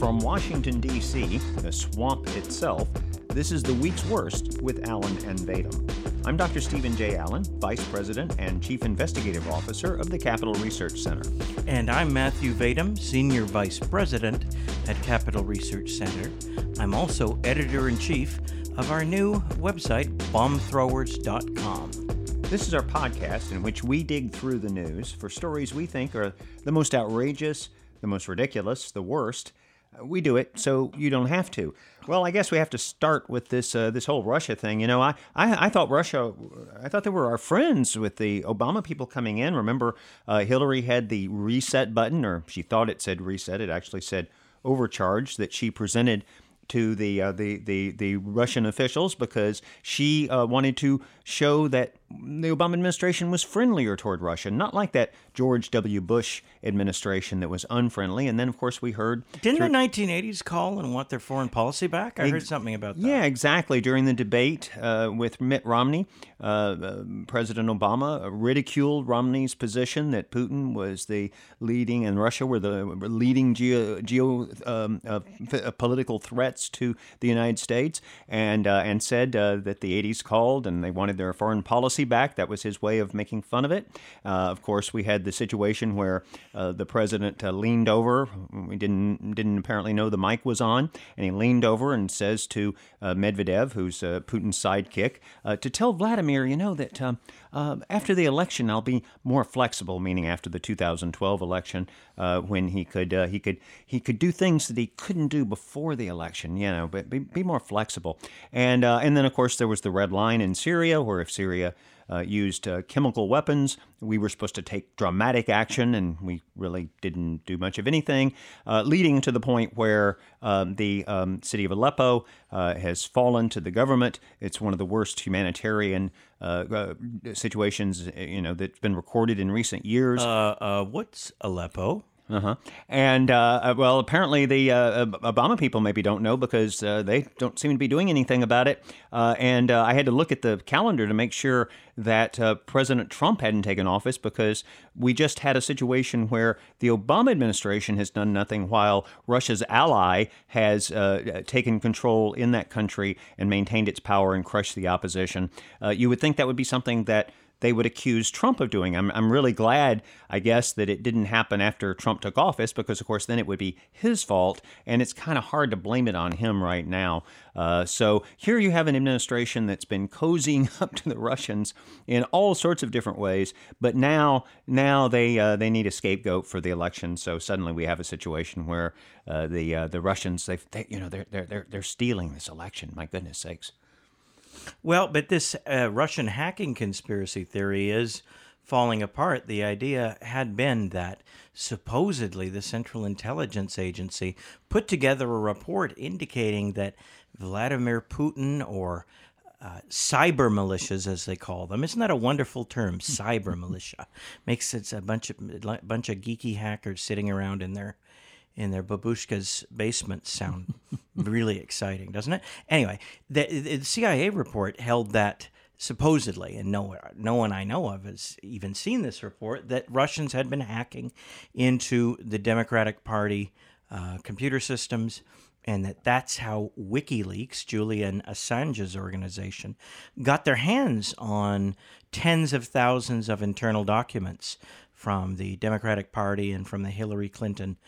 From Washington, D.C., the swamp itself, this is the week's worst with Allen and Vadum. I'm Dr. Steven J. Allen, Vice President and Chief Investigative Officer of the Capital Research Center. And I'm Matthew Vadum, Senior Vice President at Capital Research Center. I'm also Editor in Chief of our new website, bombthrowers.com. This is our podcast in which we dig through the news for stories we think are the most outrageous, the most ridiculous, the worst. We do it so you don't have to. Well, I guess we have to start with this uh, this whole Russia thing. You know, I, I, I thought Russia, I thought they were our friends with the Obama people coming in. Remember, uh, Hillary had the reset button, or she thought it said reset. It actually said overcharge that she presented to the uh, the, the the Russian officials because she uh, wanted to show that the Obama administration was friendlier toward Russia, not like that George W. Bush administration that was unfriendly. And then, of course, we heard didn't through, the 1980s call and want their foreign policy back? I ex- heard something about that. Yeah, exactly. During the debate uh, with Mitt Romney, uh, uh, President Obama ridiculed Romney's position that Putin was the leading and Russia were the leading geo, geo um, uh, f- political threats to the United States, and uh, and said uh, that the 80s called and they wanted their foreign policy back. That was his way of making fun of it. Uh, of course, we had the situation where uh, the president uh, leaned over. We didn't didn't apparently know the mic was on, and he leaned over and says to Medvedev, who's uh, Putin's sidekick, uh, to tell Vladimir, you know that um, after the election I'll be more flexible, meaning after the 2012 election, when he could he could he could do things that he couldn't do before the election. You know, but be, be more flexible. And and then of course there was the red line in Syria, where if Syria uh, used uh, chemical weapons. We were supposed to take dramatic action, and we really didn't do much of anything, uh, leading to the point where um, the um, city of Aleppo uh, has fallen to the government. It's one of the worst humanitarian uh, uh, situations you know that's been recorded in recent years. what's Aleppo? Uh-huh. And uh, uh, well, apparently the uh, Obama people maybe don't know because uh, they don't seem to be doing anything about it. Uh, and uh, I had to look at the calendar to make sure that President Trump hadn't taken office because we just had a situation where the Obama administration has done nothing while Russia's ally has taken control in that country and maintained its power and crushed the opposition. you would think that would be something that they would accuse Trump of doing. I'm, I'm really glad, I guess, that it didn't happen after Trump took office because, of course, then it would be his fault, and it's kind of hard to blame it on him right now. Uh, so here you have an administration that's been cozying up to the Russians in all sorts of different ways, but now now they uh, they need a scapegoat for the election. So suddenly we have a situation where uh, the uh, the Russians they, they you know they're they're they're stealing this election. My goodness sakes. Well, but this uh, Russian hacking conspiracy theory is falling apart. The idea had been that supposedly the Central Intelligence Agency put together a report indicating that Vladimir Putin or uh, cyber militias, as they call them. Isn't that a wonderful term? Cyber militia makes it a bunch of a bunch of geeky hackers sitting around in their in their babushka's basement sound really exciting, doesn't it? Anyway, the, the, CIA report held that supposedly, and no, no one I know of has even seen this report, that Russians had been hacking into the Democratic Party uh, computer systems, and that that's how WikiLeaks, Julian Assange's organization, got their hands on tens of thousands of internal documents from the Democratic Party and from the Hillary Clinton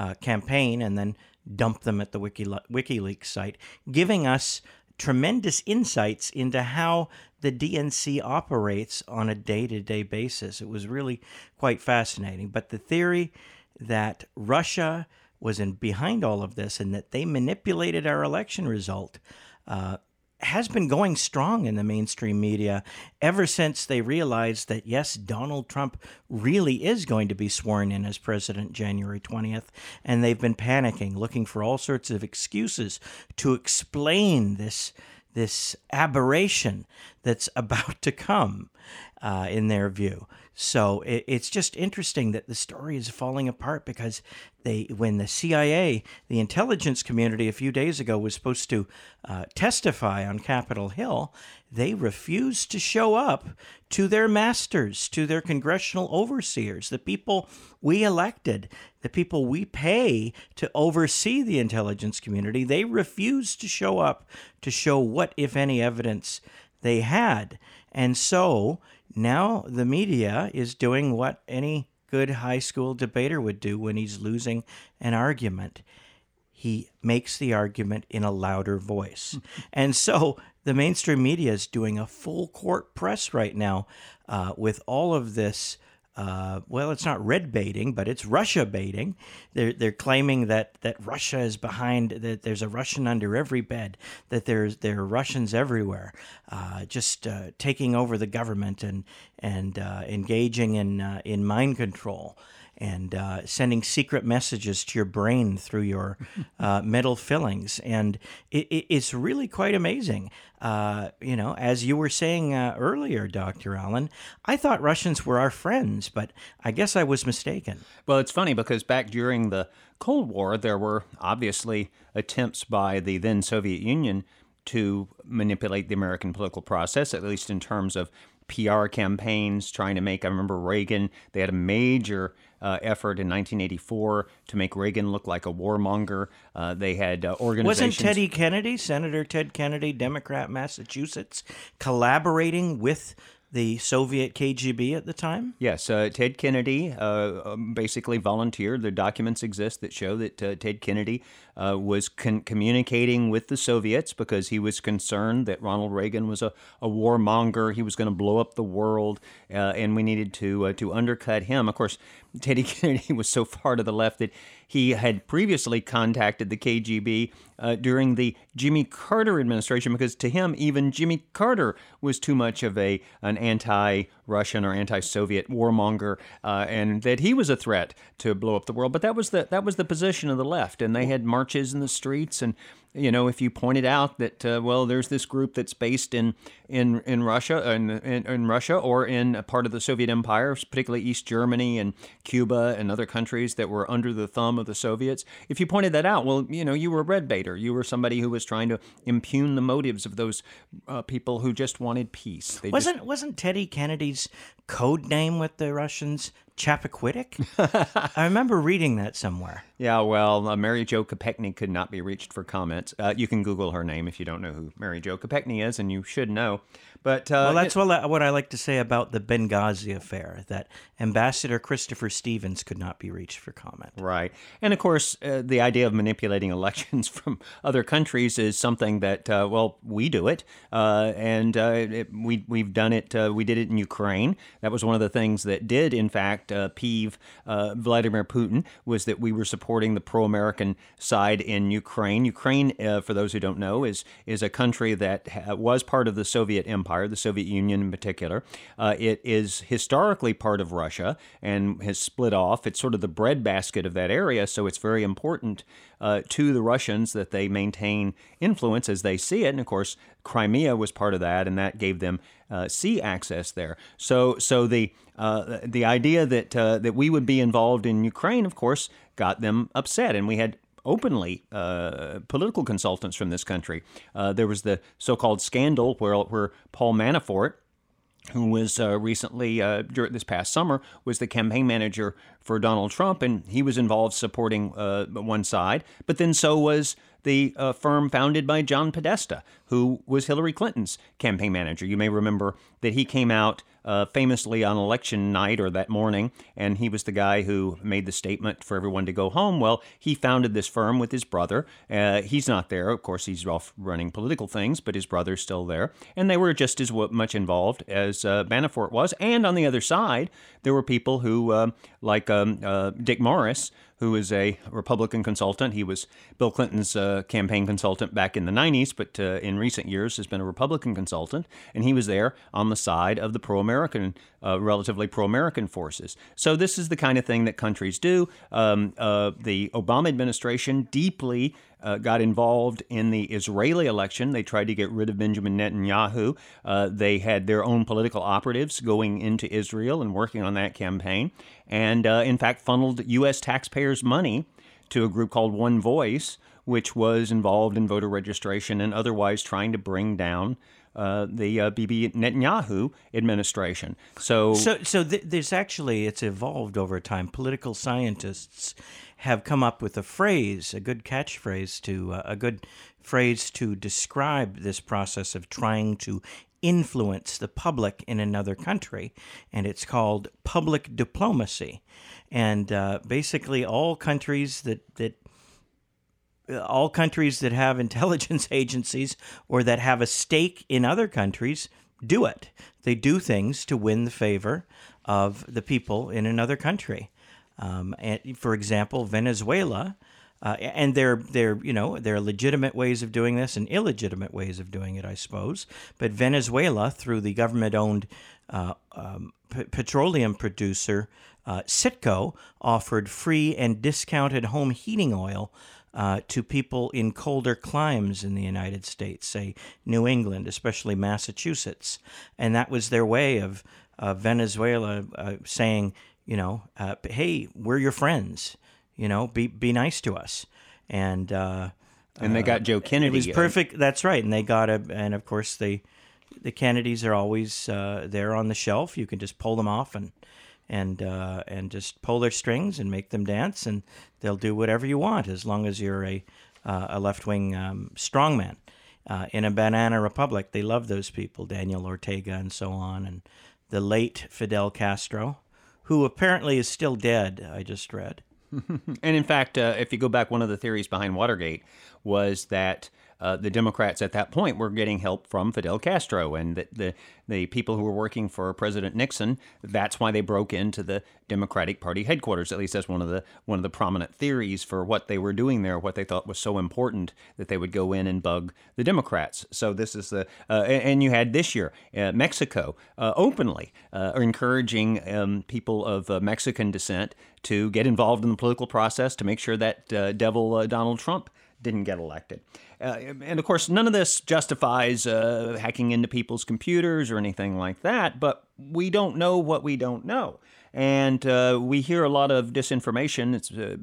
uh, campaign and then dump them at the Wiki, WikiLeaks site, giving us tremendous insights into how the DNC operates on a day to day basis. It was really quite fascinating. But the theory that Russia was in behind all of this and that they manipulated our election result uh, has been going strong in the mainstream media ever since they realized that, yes, Donald Trump really is going to be sworn in as president January 20th. And they've been panicking, looking for all sorts of excuses to explain this, this aberration that's about to come uh, in their view. So it, it's just interesting that the story is falling apart because they, when the CIA, the intelligence community, a few days ago was supposed to uh, testify on Capitol Hill, they refused to show up to their masters, to their congressional overseers, the people we elected, the people we pay to oversee the intelligence community. They refused to show up to show what, if any, evidence they had. And so now the media is doing what any good high school debater would do when he's losing an argument. He makes the argument in a louder voice. and so the mainstream media is doing a full court press right now uh, with all of this uh, well, it's not red baiting, but it's Russia baiting. They're they're claiming that, that Russia is behind. That there's a Russian under every bed. That there's there are Russians everywhere, uh, just uh, taking over the government and and uh, engaging in uh, in mind control and uh, sending secret messages to your brain through your uh, metal fillings. And it, it, it's really quite amazing. Uh, you know, as you were saying uh, earlier, Dr. Allen, I thought Russians were our friends, but I guess I was mistaken. Well, it's funny because back during the Cold War, there were obviously attempts by the then Soviet Union to manipulate the American political process, at least in terms of PR campaigns, trying to make. I remember Reagan, they had a major uh, effort in 1984 to make Reagan look like a warmonger. Uh, they had uh, organizations. Wasn't Teddy Kennedy, Senator Ted Kennedy, Democrat, Massachusetts, collaborating with the Soviet KGB at the time? Yes, uh, Ted Kennedy uh, um, basically volunteered. The documents exist that show that uh, Ted Kennedy uh, was con- communicating with the Soviets because he was concerned that Ronald Reagan was a, a warmonger. He was going to blow up the world, uh, and we needed to uh, to undercut him. Of course, Teddy Kennedy was so far to the left that he had previously contacted the KGB uh, during the Jimmy Carter administration because to him, even Jimmy Carter was too much of a an anti-Russian or anti-Soviet warmonger, uh, and that he was a threat to blow up the world. But that was the that was the position of the left, and they had marches in the streets and you know, if you pointed out that uh, well, there's this group that's based in in in Russia in, in, in Russia or in a part of the Soviet Empire, particularly East Germany and Cuba and other countries that were under the thumb of the Soviets. If you pointed that out, well, you know, you were a red baiter. You were somebody who was trying to impugn the motives of those uh, people who just wanted peace. They wasn't just... wasn't Teddy Kennedy's code name with the Russians Chappaquiddick? I remember reading that somewhere. Yeah, well, uh, Mary Jo Kopechne could not be reached for comments. Uh, you can Google her name if you don't know who Mary Jo Kopechne is, and you should know. But uh, well, that's what I, what I like to say about the Benghazi affair. That Ambassador Christopher Stevens could not be reached for comment. Right, and of course, uh, the idea of manipulating elections from other countries is something that uh, well, we do it, uh, and uh, it, we we've done it. Uh, we did it in Ukraine. That was one of the things that did, in fact, uh, peeve uh, Vladimir Putin was that we were supporting the pro-American side in Ukraine. Ukraine, uh, for those who don't know, is is a country that ha- was part of the Soviet Empire Empire, the Soviet Union in particular. Uh, it is historically part of Russia and has split off. It's sort of the breadbasket of that area, so it's very important uh, to the Russians that they maintain influence as they see it. And of course, Crimea was part of that, and that gave them uh, sea access there. So, so the uh, the idea that uh, that we would be involved in Ukraine, of course, got them upset, and we had openly uh, political consultants from this country. Uh, there was the so-called scandal where, where Paul Manafort, who was uh, recently uh, during this past summer was the campaign manager for Donald Trump, and he was involved supporting uh, one side, but then so was the uh, firm founded by John Podesta, who was Hillary Clinton's campaign manager. You may remember that he came out uh, famously on election night or that morning, and he was the guy who made the statement for everyone to go home. Well, he founded this firm with his brother. Uh, he's not there. Of course, he's off running political things, but his brother's still there. And they were just as much involved as uh, Manafort was. And on the other side, there were people who, uh, like um, uh, Dick Morris, who is a Republican consultant. He was Bill Clinton's uh, campaign consultant back in the 90s, but uh, in recent years has been a Republican consultant. And he was there on the side of the pro American, uh, relatively pro American forces. So this is the kind of thing that countries do. Um, uh, the Obama administration deeply uh, got involved in the Israeli election. They tried to get rid of Benjamin Netanyahu. Uh, they had their own political operatives going into Israel and working on that campaign, and uh, in fact funneled U.S. taxpayers' money to a group called One Voice, which was involved in voter registration and otherwise trying to bring down uh, the uh, Bibi Netanyahu administration. So, so, so th- actually it's evolved over time. Political scientists have come up with a phrase, a good catchphrase to uh, a good phrase to describe this process of trying to influence the public in another country, and it's called public diplomacy. And uh, basically, all countries that that all countries that have intelligence agencies or that have a stake in other countries do it. They do things to win the favor of the people in another country. Um, and for example, Venezuela, uh, and there, there, you know, there are legitimate ways of doing this and illegitimate ways of doing it, I suppose. But Venezuela, through the government-owned uh, um, p- petroleum producer uh, offered free and discounted home heating oil uh, to people in colder climes in the United States, say New England, especially Massachusetts, and that was their way of Venezuela uh, saying, you know, uh, hey, we're your friends. You know, be be nice to us. And uh, and they got Joe Kennedy. It was perfect. That's right. And they got a, and of course they, the Kennedys are always uh, there on the shelf. You can just pull them off and and uh, and just pull their strings and make them dance, and they'll do whatever you want as long as you're a uh, a left wing um, strongman. Uh, in a banana republic, they love those people, Daniel Ortega and so on, and the late Fidel Castro who apparently is still dead, I just read. and in fact, uh, if you go back, one of the theories behind Watergate was that uh, the Democrats at that point were getting help from Fidel Castro, and that the the people who were working for President Nixon, that's why they broke into the Democratic Party headquarters. At least that's one of the one of the prominent theories for what they were doing there, what they thought was so important that they would go in and bug the Democrats. So this is the uh, and you had this year uh, Mexico uh, openly uh, encouraging um, people of uh, Mexican descent to get involved in the political process to make sure that devil Donald Trump didn't get elected. Uh, and of course, none of this justifies uh, hacking into people's computers or anything like that, but we don't know what we don't know and uh, we hear a lot of disinformation. It's uh,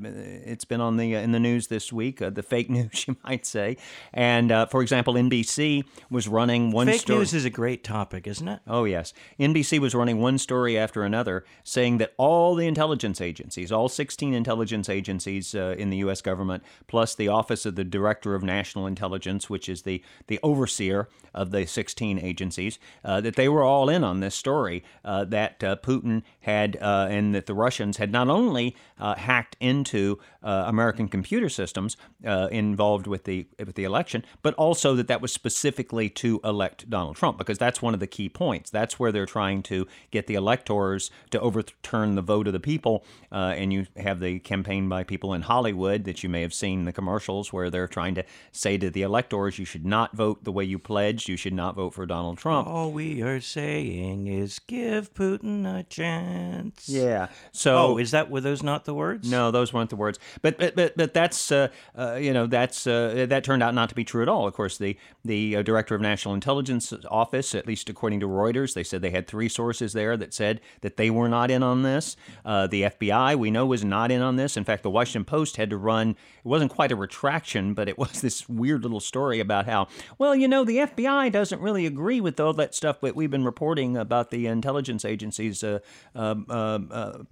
it's been on the uh, in the news this week, uh, the fake news you might say. And uh, for example, NBC was running one fake story. news is a great topic, isn't it? Oh yes, NBC was running one story after another, saying that all the intelligence agencies, all 16 intelligence agencies uh, in the U.S. government, plus the Office of the Director of National Intelligence, which is the the overseer of the 16 agencies, that they were all in on this story that Putin had uh, and that the Russians had not only uh, hacked into uh, American computer systems uh, involved with the with the election, but also that that was specifically to elect Donald Trump, because that's one of the key points. That's where they're trying to get the electors to overturn the vote of the people. Uh, and you have the campaign by people in Hollywood that you may have seen the commercials where they're trying to say to the electors, you should not vote the way you pledged. You should not vote for Donald Trump. All we are saying is give Putin a chance. Yeah. So, oh, is that were those not the words? No, those weren't the words. But but but, but that's uh, uh, you know that's uh, that turned out not to be true at all. Of course, the the uh, director of national intelligence office, at least according to Reuters, they said they had three sources there that said that they were not in on this. Uh, the FBI, we know, was not in on this. In fact, the Washington Post had to run. It wasn't quite a retraction, but it was this weird little story about how well you know the FBI doesn't really agree with all that stuff that we've been reporting about the intelligence agencies. Uh, um, uh, uh,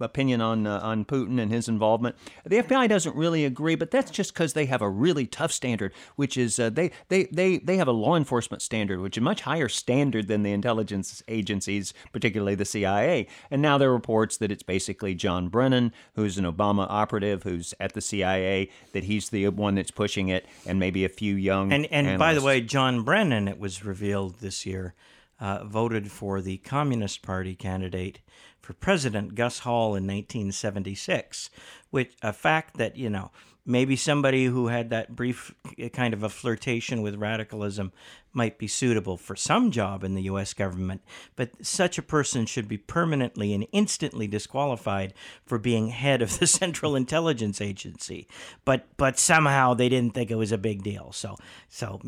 opinion on uh, on Putin and his involvement. The FBI doesn't really agree, but that's just because they have a really tough standard, which is uh, they, they they they have a law enforcement standard, which is a much higher standard than the intelligence agencies, particularly the CIA. And now there are reports that it's basically John Brennan, who's an Obama operative, who's at the CIA, that he's the one that's pushing it, and maybe a few young. And and analysts. by the way, John Brennan, it was revealed this year uh, voted for the Communist Party candidate for president, Gus Hall, in 1976, which a fact that you know maybe somebody who had that brief eh, kind of a flirtation with radicalism might be suitable for some job in the U.S. government, but such a person should be permanently and instantly disqualified for being head of the Central Intelligence Agency. But but somehow they didn't think it was a big deal. So so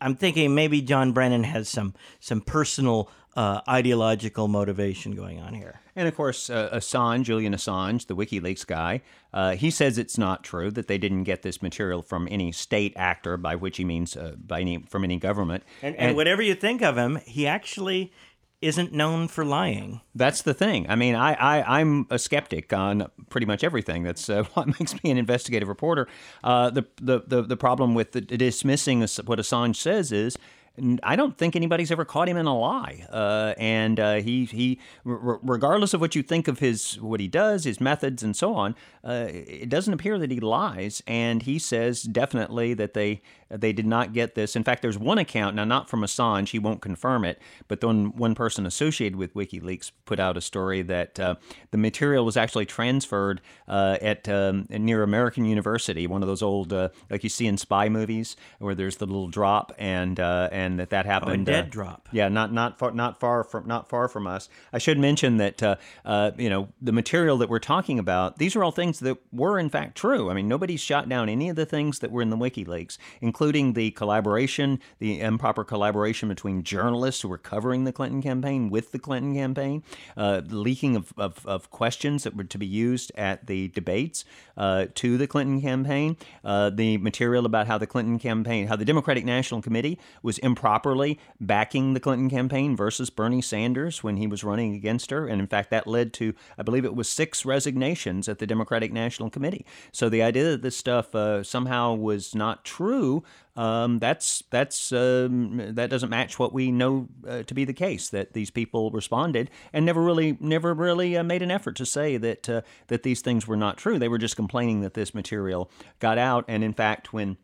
I'm thinking maybe John Brennan has some some personal uh, ideological motivation going on here. And of course, uh, Assange, Julian Assange, the WikiLeaks guy, uh, he says it's not true that they didn't get this material from any state actor, by which he means uh, by any from any government. And, and, and whatever you think of him, he actually isn't known for lying. That's the thing. I mean, I, I I'm a skeptic on pretty much everything. That's uh, what makes me an investigative reporter. Uh, the, the the the problem with the dismissing what Assange says is I don't think anybody's ever caught him in a lie. Uh, and uh, he he, regardless of what you think of his what he does, his methods, and so on, uh, it doesn't appear that he lies. And he says definitely that they they did not get this. In fact, there's one account now, not from Assange. He won't confirm it, but then one person associated with WikiLeaks put out a story that uh, the material was actually transferred uh, at um, near American University, one of those old uh, like you see in spy movies where there's the little drop and and that that happened. Oh, a dead uh, drop. Yeah, not not far not far from not far from us. I should mention that uh, uh, you know the material that we're talking about. These are all things that were in fact true. I mean, nobody's shot down any of the things that were in the WikiLeaks, including the collaboration, the improper collaboration between journalists who were covering the Clinton campaign with the Clinton campaign, uh, the leaking of, of, of, questions that were to be used at the debates uh, to the Clinton campaign, uh, the material about how the Clinton campaign, how the Democratic National Committee was improperly backing the Clinton campaign versus Bernie Sanders when he was running against her. And in fact, that led to, I believe it was six resignations at the Democratic National Committee. So the idea that this stuff uh, somehow was not true. Um, that's that's um, that doesn't match what we know uh, to be the case. That these people responded and never really never really uh, made an effort to say that uh, that these things were not true. They were just complaining that this material got out. And in fact, when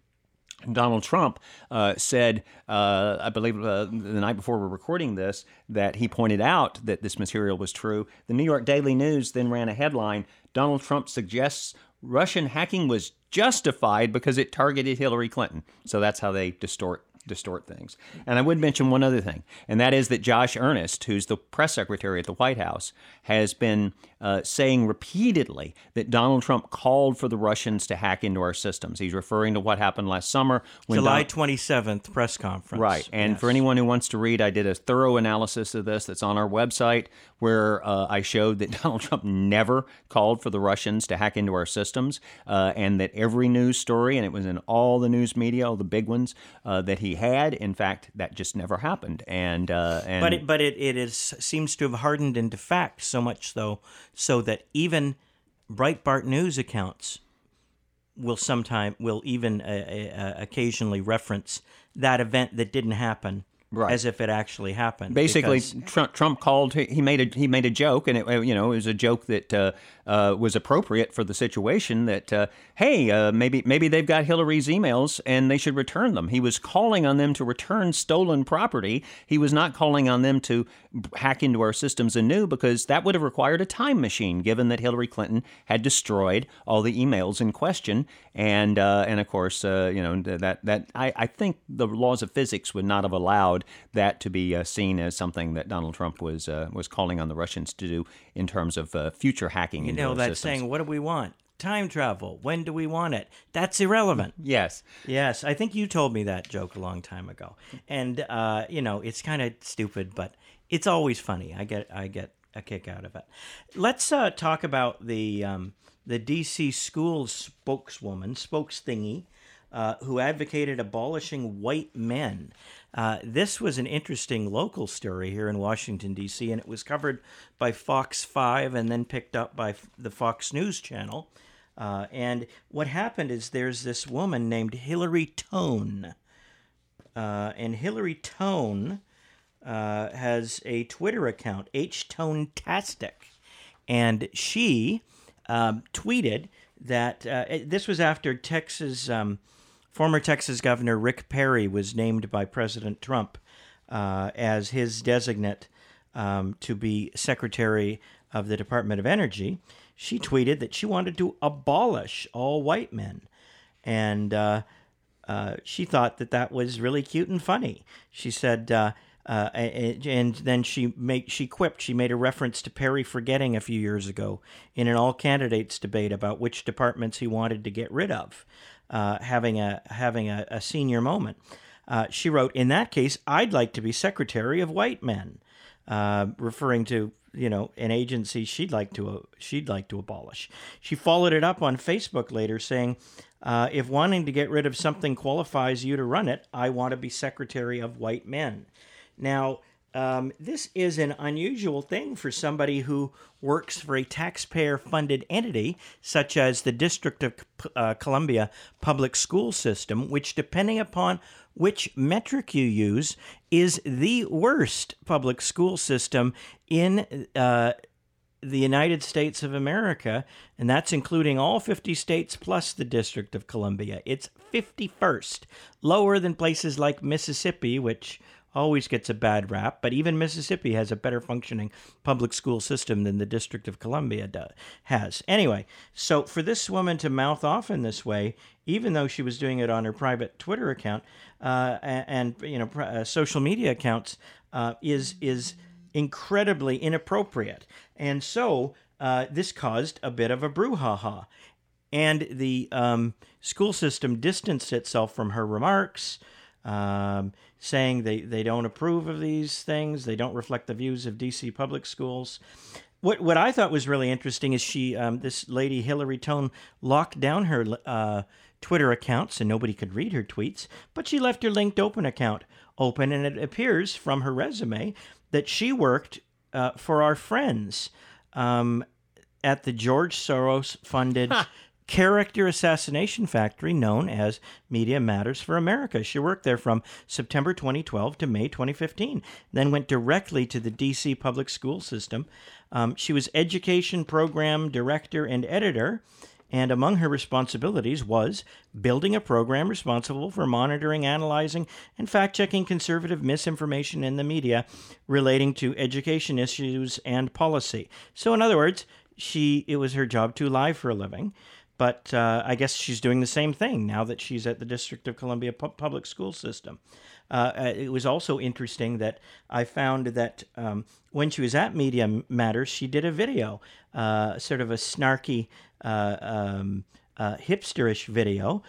Donald Trump uh, said, uh, I believe uh, the night before we're recording this, that he pointed out that this material was true. The New York Daily News then ran a headline Donald Trump suggests Russian hacking was justified because it targeted Hillary Clinton. So that's how they distort distort things. And I would mention one other thing, and that is that Josh Earnest, who's the press secretary at the White House, has been uh, saying repeatedly that Donald Trump called for the Russians to hack into our systems. He's referring to what happened last summer when July twenty seventh press conference. Right, and yes. for anyone who wants to read, I did a thorough analysis of this that's on our website where uh, I showed that Donald Trump never called for the Russians to hack into our systems, uh, and that every news story, and it was in all the news media, all the big ones uh, that he had. In fact, that just never happened. And, uh, and but it, but it, it is seems to have hardened into fact so much so so that even Breitbart news accounts will sometime will even uh, uh, occasionally reference that event that didn't happen right. as if it actually happened. Basically, Trump, Trump called. He made a he made a joke, and it you know it was a joke that uh, uh, was appropriate for the situation. That uh, hey, uh, maybe maybe they've got Hillary's emails and they should return them. He was calling on them to return stolen property. He was not calling on them to hack into our systems anew because that would have required a time machine, given that Hillary Clinton had destroyed all the emails in question. And uh, and of course, uh, you know that that I, I think the laws of physics would not have allowed that to be uh, seen as something that Donald Trump was uh, was calling on the Russians to do in terms of uh, future hacking. You know that systems. saying, "What do we want?" Time travel. When do we want it? That's irrelevant. Yes. Yes. I think you told me that joke a long time ago, and uh, you know it's kind of stupid, but it's always funny. I get I get a kick out of it. Let's uh, talk about the um, the DC school spokeswoman, spokes thingy, uh, who advocated abolishing white men. Uh, this was an interesting local story here in Washington, D.C., and it was covered by Fox 5 and then picked up by the Fox News channel. Uh, and what happened is there's this woman named Hillary Tone. Uh, and Hillary Tone uh, has a Twitter account, H Tastic, and she um, tweeted that uh, this was after Texas, um, former Texas Governor Rick Perry was named by President Trump uh, as his designate um, to be Secretary of the Department of Energy, she tweeted that she wanted to abolish all white men. And uh, uh, she thought that that was really cute and funny. She said, uh, uh, and then she make she quipped. She made a reference to Perry forgetting a few years ago in an all candidates debate about which departments he wanted to get rid of, uh, having a having a, a senior moment. Uh, she wrote, "In that case, I'd like to be secretary of white men," uh, referring to you know an agency she'd like to she'd like to abolish. She followed it up on Facebook later, saying, uh, "If wanting to get rid of something qualifies you to run it, I want to be secretary of white men." Now, um, this is an unusual thing for somebody who works for a taxpayer funded entity such as the District of uh, Columbia Public School System, which, depending upon which metric you use, is the worst public school system in uh, the United States of America, and that's including all 50 states plus the District of Columbia. It's 51st, lower than places like Mississippi, which always gets a bad rap, but even Mississippi has a better functioning public school system than the District of Columbia does, has. Anyway, so for this woman to mouth off in this way, even though she was doing it on her private Twitter account uh, and, you know uh, social media accounts, uh, is is incredibly inappropriate, and so uh, this caused a bit of a brouhaha, and the um, school system distanced itself from her remarks um, saying they, they don't approve of these things. They don't reflect the views of DC public schools. What, what I thought was really interesting is she, um, this lady Hillary Tone, locked down her uh, Twitter account so nobody could read her tweets, but she left her linked open account open, and it appears from her resume that she worked uh, for our friends um, at the George Soros funded character assassination factory known as Media Matters for America. She worked there from September 2012 to May 2015, then went directly to the DC public school system. Um, she was education program director and editor. And among her responsibilities was building a program responsible for monitoring, analyzing, and fact checking conservative misinformation in the media relating to education issues and policy. So, in other words, she it was her job to lie for a living. But uh, I guess she's doing the same thing now that she's at the District of Columbia pu- public school system. Uh, uh, it was also interesting that I found that um, when she was at Media Matters, she did a video, uh, sort of a snarky, uh, um, uh, hipsterish video,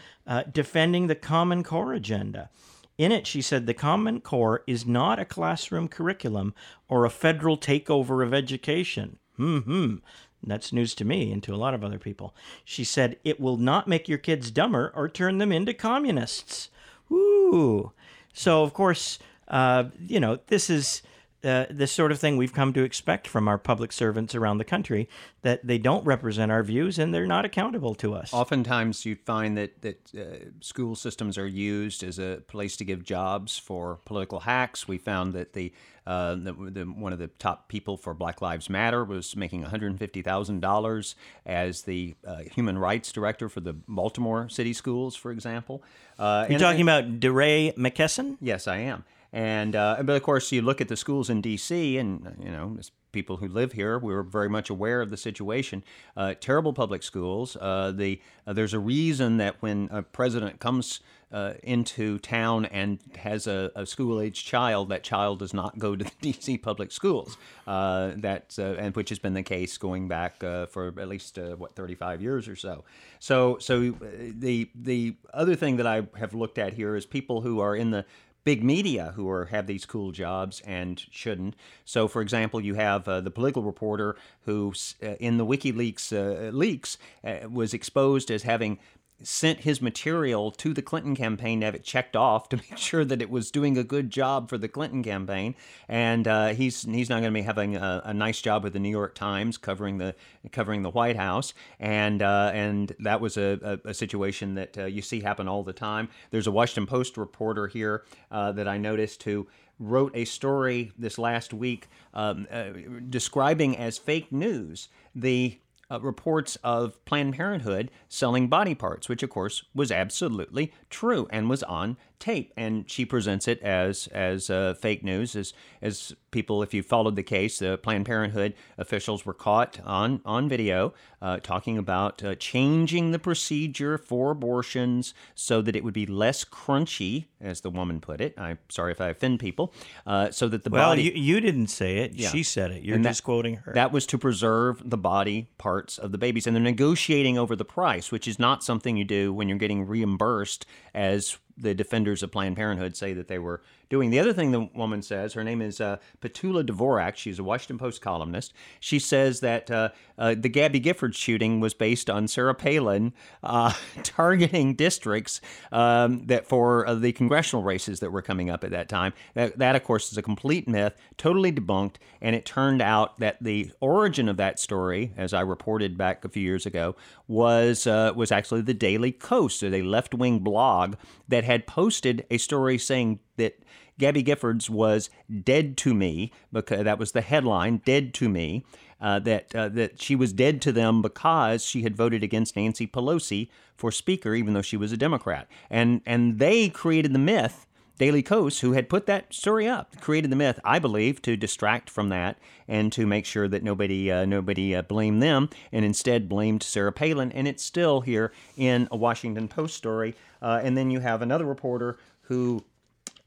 defending the Common Core agenda. In it, she said the Common Core is not a classroom curriculum or a federal takeover of education. Hmm. That's news to me and to a lot of other people. She said, It will not make your kids dumber or turn them into communists. Ooh. So, of course, uh, you know, this is uh, the sort of thing we've come to expect from our public servants around the country that they don't represent our views and they're not accountable to us. Oftentimes, you find that that uh, school systems are used as a place to give jobs for political hacks. We found that the, uh, the, the one of the top people for Black Lives Matter was making one hundred fifty thousand dollars as the uh, human rights director for the Baltimore City Schools, for example. Uh, You're talking about DeRay McKesson? Yes, I am. And uh, but of course, you look at the schools in D.C. and you know as people who live here, we were very much aware of the situation. Uh, terrible public schools. Uh, the uh, there's a reason that when a president comes uh, into town and has a, a school age child, that child does not go to the D.C. public schools. Uh, that and which has been the case going back for at least what 35 years or so. So so the the other thing that I have looked at here is people who are in the big media who are have these cool jobs and shouldn't. So, for example, you have uh, the political reporter who, uh, in the WikiLeaks uh, leaks, uh, was exposed as having sent his material to the Clinton campaign to have it checked off to make sure that it was doing a good job for the Clinton campaign. And uh, he's he's not going to be having a, a, nice job with the New York Times covering the covering the White House. And uh, and that was a, a, a situation that uh, you see happen all the time. There's a Washington Post reporter here uh, that I noticed who wrote a story this last week um, uh, describing as fake news the uh, reports of Planned Parenthood selling body parts, which of course was absolutely true and was on tape. And she presents it as as uh, fake news, as as people, if you followed the case, the Planned Parenthood officials were caught on on video uh, talking about uh, changing the procedure for abortions so that it would be less crunchy, as the woman put it. I'm sorry if I offend people. Uh, so that the well, body. you, you didn't say it. Yeah. She said it. You're And that- just quoting her. That was to preserve the body parts of the babies. And they're negotiating over the price, which is not something you do when you're getting reimbursed, as the defenders of Planned Parenthood say that they were doing. The other thing the woman says, her name is uh, Petula Dvorak. She's a Washington Post columnist. She says that uh, uh, the Gabby Gifford shooting was based on Sarah Palin uh, targeting districts um, that for uh, the congressional races that were coming up at that time. That, that, of course, is a complete myth, totally debunked. And it turned out that the origin of that story, as I reported back a few years ago, was uh, was actually the Daily Kos, a left wing blog that had posted a story saying that Gabby Giffords was dead to me because that was the headline, "Dead to Me." Uh, that uh, that she was dead to them because she had voted against Nancy Pelosi for Speaker, even though she was a Democrat, and and they created the myth. Daily Kos, who had put that story up, created the myth, I believe, to distract from that and to make sure that nobody uh, nobody uh, blamed them, and instead blamed Sarah Palin. And it's still here in a Washington Post story. Uh, and then you have another reporter who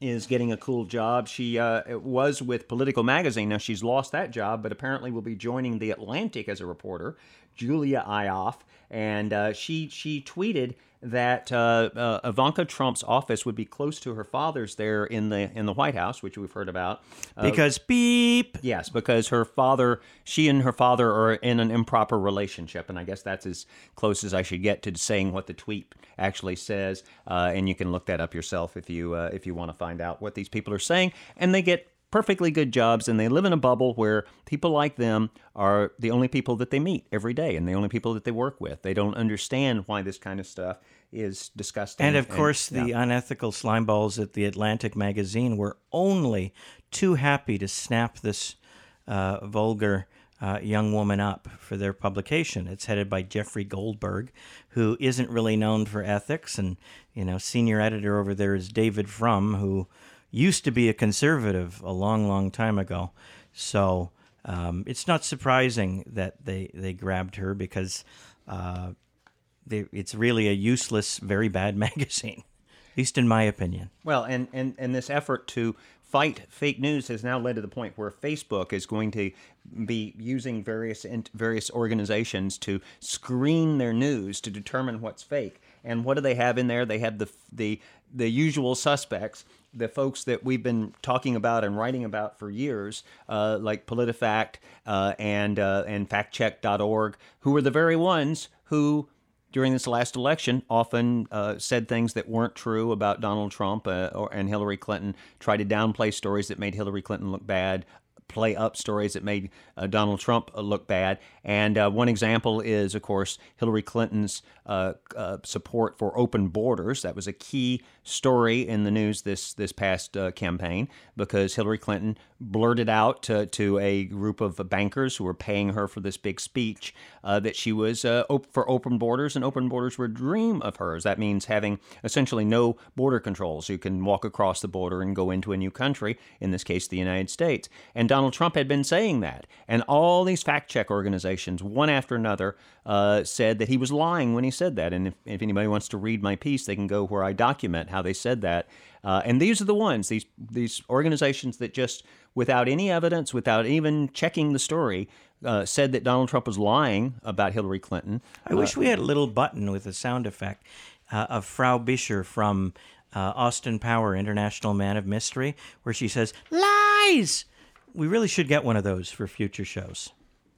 is getting a cool job. She uh, was with Politico Magazine. Now she's lost that job, but apparently will be joining the Atlantic as a reporter. Julia Ioffe, and uh, she she tweeted that uh, uh, Ivanka Trump's office would be close to her father's there in the in the White House, which we've heard about. Uh, because beep. Yes, because her father, she and her father are in an improper relationship, and I guess that's as close as I should get to saying what the tweet actually says. Uh, and you can look that up yourself if you uh, if you want to find out what these people are saying. And they get perfectly good jobs, and they live in a bubble where people like them are the only people that they meet every day, and the only people that they work with. They don't understand why this kind of stuff is disgusting. And of course, the yeah. unethical slimeballs at the Atlantic magazine were only too happy to snap this uh, vulgar uh, young woman up for their publication. It's headed by Jeffrey Goldberg, who isn't really known for ethics, and you know, senior editor over there is David Frum, who used to be a conservative a long, long time ago. So um, it's not surprising that they they grabbed her because. Uh, they, it's really a useless, very bad magazine, at least in my opinion. Well, and, and, and this effort to fight fake news has now led to the point where Facebook is going to be using various various organizations to screen their news to determine what's fake. And what do they have in there? They have the the the usual suspects, the folks that we've been talking about and writing about for years, uh, like PolitiFact uh, and uh, and FactCheck.org, who are the very ones who during this last election often uh, said things that weren't true about Donald Trump uh, or, and Hillary Clinton, tried to downplay stories that made Hillary Clinton look bad, play up stories that made uh, Donald Trump look bad. And uh, one example is, of course, Hillary Clinton's uh, uh, support for open borders. That was a key story in the news this this past uh, campaign because Hillary Clinton blurted out to, to a group of bankers who were paying her for this big speech uh, that she was op- for open borders, and open borders were a dream of hers. That means having essentially no border controls. You can walk across the border and go into a new country, in this case, the United States. And Donald Trump had been saying that. And all these fact check organizations, one after another, uh, said that he was lying when he said that. And if, if anybody wants to read my piece, they can go where I document how they said that. Uh, and these are the ones, these these organizations that just, without any evidence, without even checking the story, uh, said that Donald Trump was lying about Hillary Clinton. I wish we had a little button with a sound effect uh, of Frau Bischer from uh, Austin Power, International Man of Mystery, where she says, lies! We really should get one of those for future shows.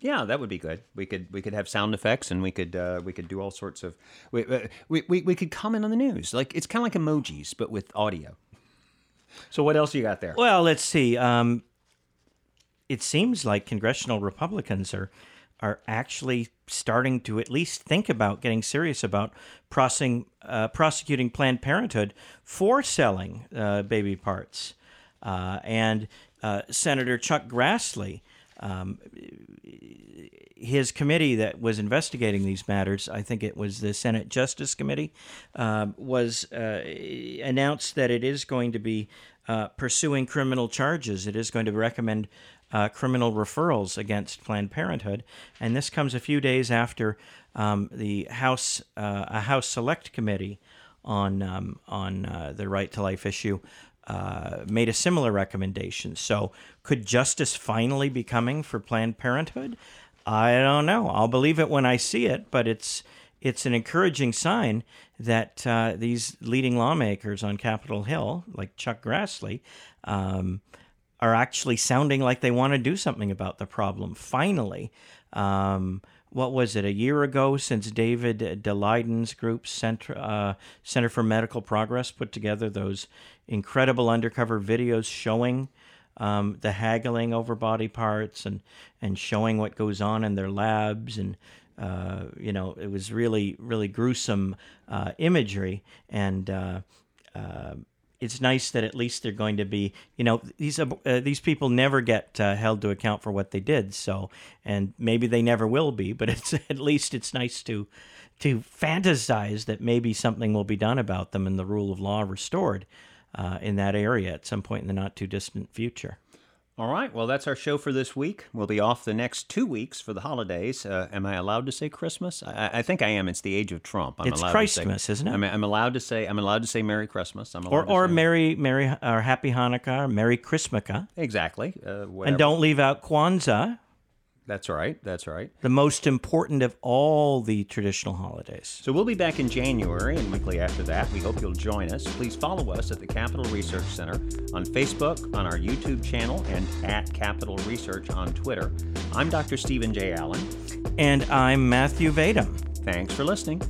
Yeah, that would be good. We could we could have sound effects and we could uh, we could do all sorts of we, we, we, we could comment on the news. Like it's kind of like emojis but with audio. So what else you got there? Well, let's see. Um, it seems like congressional Republicans are are actually starting to at least think about getting serious about prosing, uh, prosecuting Planned Parenthood for selling uh, baby parts. Uh, and uh, Senator Chuck Grassley um, his committee that was investigating these matters, I think it was the Senate Justice Committee, uh, was uh, announced that it is going to be uh, pursuing criminal charges. It is going to recommend uh, criminal referrals against Planned Parenthood, and this comes a few days after um, the House uh, a House Select Committee on um, on uh, the right to life issue uh, made a similar recommendation. So, could justice finally be coming for Planned Parenthood? I don't know. I'll believe it when I see it, but it's it's an encouraging sign that uh, these leading lawmakers on Capitol Hill, like Chuck Grassley, um, are actually sounding like they want to do something about the problem. Finally, um, what was it, a year ago since David Daleiden's group, Center, uh, Center for Medical Progress, put together those incredible undercover videos showing um, the haggling over body parts and, and showing what goes on in their labs. And, uh, you know, it was really, really gruesome uh, imagery. And, uh, uh, it's nice that at least they're going to be, you know, these uh, these people never get uh, held to account for what they did. So, and maybe they never will be, but it's at least it's nice to to fantasize that maybe something will be done about them and the rule of law restored uh, in that area at some point in the not too distant future. All right. Well, that's our show for this week. We'll be off the next two weeks for the holidays. Uh, am I allowed to say Christmas? I, I, think I am. It's the age of Trump. I'm it's Christmas, isn't it? I'm, I'm, allowed to say. I'm allowed to say Merry Christmas. I'm or or Merry Merry or Happy Hanukkah, or Merry Chrismukkah. Exactly. Uh, and don't leave out Kwanzaa. That's right. That's right. The most important of all the traditional holidays. So we'll be back in January and weekly after that. We hope you'll join us. Please follow us at the Capital Research Center on Facebook, on our YouTube channel, and at Capital Research on Twitter. I'm Dr. Steven J. Allen. And I'm Matthew Vadum. Thanks for listening.